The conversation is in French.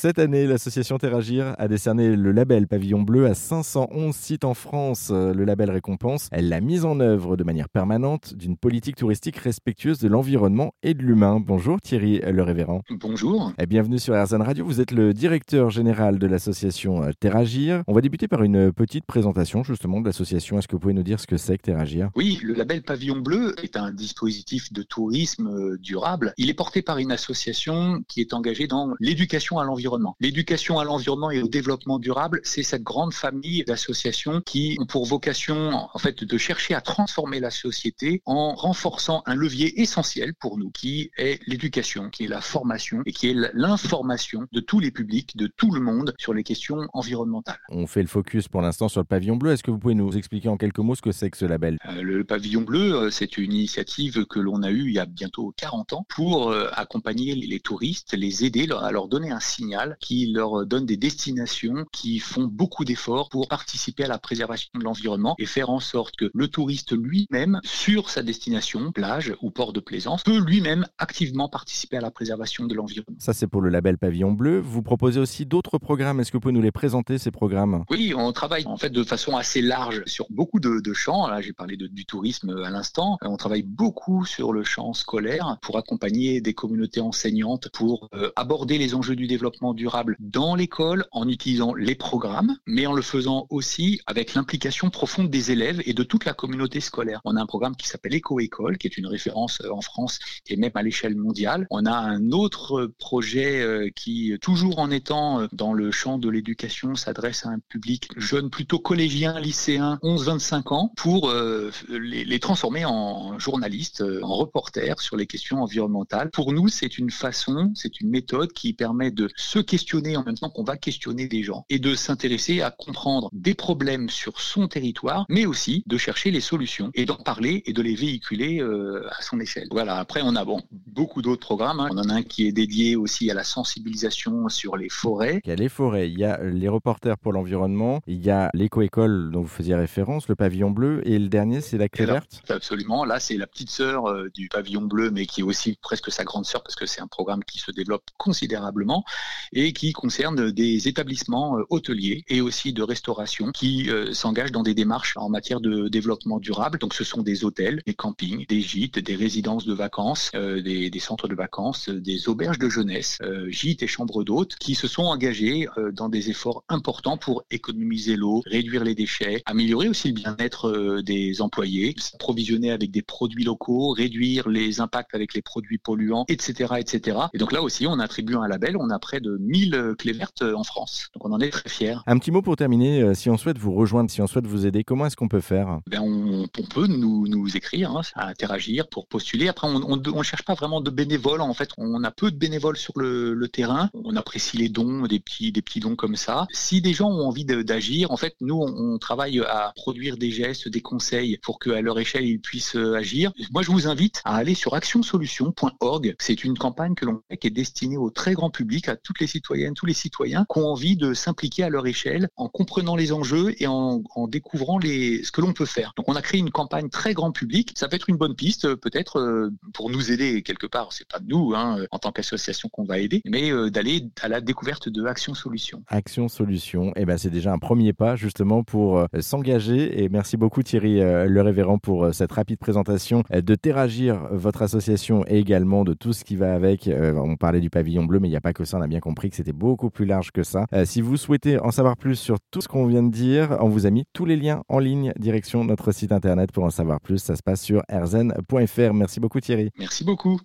Cette année, l'association Terragir a décerné le label Pavillon Bleu à 511 sites en France. Le label récompense la mise en œuvre de manière permanente d'une politique touristique respectueuse de l'environnement et de l'humain. Bonjour Thierry Le Révérend. Bonjour. Et bienvenue sur RZN Radio. Vous êtes le directeur général de l'association Terragir. On va débuter par une petite présentation justement de l'association. Est-ce que vous pouvez nous dire ce que c'est que Terragir? Oui, le label Pavillon Bleu est un dispositif de tourisme euh, durable. Il est porté par une association qui est engagée dans l'éducation à l'environnement. L'éducation à l'environnement et au développement durable, c'est cette grande famille d'associations qui ont pour vocation en fait de chercher à transformer la société en renforçant un levier essentiel pour nous qui est l'éducation, qui est la formation et qui est l'information de tous les publics, de tout le monde sur les questions environnementales. On fait le focus pour l'instant sur le pavillon bleu. Est-ce que vous pouvez nous expliquer en quelques mots ce que c'est que ce label? Euh, Le pavillon bleu, euh, c'est une initiative que l'on a eue il y a bientôt 40 ans pour euh, accompagner les touristes, les aider à leur donner un signal qui leur donne des destinations qui font beaucoup d'efforts pour participer à la préservation de l'environnement et faire en sorte que le touriste lui-même, sur sa destination, plage ou port de plaisance, peut lui-même activement participer à la préservation de l'environnement. Ça, c'est pour le label Pavillon Bleu. Vous proposez aussi d'autres programmes. Est-ce que vous pouvez nous les présenter, ces programmes? Oui, on travaille en fait de façon assez large sur beaucoup de, champs. Là, j'ai parlé de, du tourisme à l'instant. On travaille beaucoup sur le champ scolaire pour accompagner des communautés enseignantes pour euh, aborder les enjeux du développement durable dans l'école en utilisant les programmes, mais en le faisant aussi avec l'implication profonde des élèves et de toute la communauté scolaire. On a un programme qui s'appelle Éco-École, qui est une référence euh, en France et même à l'échelle mondiale. On a un autre projet euh, qui, toujours en étant dans le champ de l'éducation, s'adresse à un public jeune, plutôt collégien, lycéen, 11-25 ans, pour les, les transformer en journalistes, en reporters sur les questions environnementales. Pour nous, c'est une façon, c'est une méthode qui permet de se questionner en même temps qu'on va questionner des gens et de s'intéresser à comprendre des problèmes sur son territoire, mais aussi de chercher les solutions et d'en parler et de les véhiculer euh, à son échelle. Voilà. Après, on a bon beaucoup d'autres programmes. Hein. On en a un qui est dédié aussi à la sensibilisation sur les forêts. Il y a les forêts, il y a les reporters pour l'environnement, il y a l'éco-école dont vous faisiez référence, le pavillon bleu, et le dernier, c'est la clé verte. Absolument. Là, c'est la petite sœur euh, du pavillon bleu, mais qui est aussi presque sa grande sœur parce que c'est un programme qui se développe considérablement et qui concerne des établissements euh, hôteliers et aussi de restauration qui euh, s'engagent dans des démarches en matière de développement durable. Donc ce sont des hôtels, des campings, des gîtes, des résidences de vacances, euh, des, centres de vacances, des auberges de jeunesse, gîtes et chambres d'hôtes qui se sont engagés dans des efforts importants pour économiser l'eau, réduire les déchets, améliorer aussi le bien-être des employés, s'approvisionner avec des produits locaux, réduire les impacts avec les produits polluants, etc., etc. Et donc là aussi, on attribue un label. On a près de 1000 clés vertes en France. Donc on en est très fiers. Un petit mot pour terminer. Euh, si on souhaite vous rejoindre, si on souhaite vous aider, comment est-ce qu'on peut faire? Ben on, peut nous, nous écrire, hein, interagir pour postuler. Après, on ne cherche pas vraiment de bénévoles. En fait, on a peu de bénévoles sur le, le, terrain. On apprécie les dons, des petits, des petits dons comme ça. Si des gens ont envie d'agir, en fait, nous, on, on, travaille à produire des gestes, des conseils pour qu'à leur échelle, ils puissent euh, agir. Moi, je vous invite à aller sur actionsolution.org. C'est une campagne que l'on fait qui est destinée au très grand public, à toutes les citoyennes, tous les citoyens qui ont envie de s'impliquer à leur échelle en comprenant les enjeux et en, découvrant les, ce que l'on peut faire. Donc on a créé une campagne très grand public. Ça peut être une bonne piste euh, peut-être euh, pour nous aider quelque part. C'est pas nous hein, en tant qu'association qu'on va aider, mais euh, d'aller à la découverte de Action Solution. Action Solution, eh ben c'est déjà un premier pas justement pour s'engager. Et merci beaucoup Thierry Le Révérend pour cette rapide présentation de Terragir, votre association et également de tout ce qui va avec. on parlait du pavillon bleu, mais il n'y a pas que ça. On a bien compris que c'était beaucoup plus large que ça. si vous souhaitez en savoir plus sur tout ce qu'on vient de dire, on vous a mis tous les liens en ligne direction notre site internet pour en savoir plus. Ça se passe sur erzen.fr. Merci beaucoup Thierry. Merci beaucoup.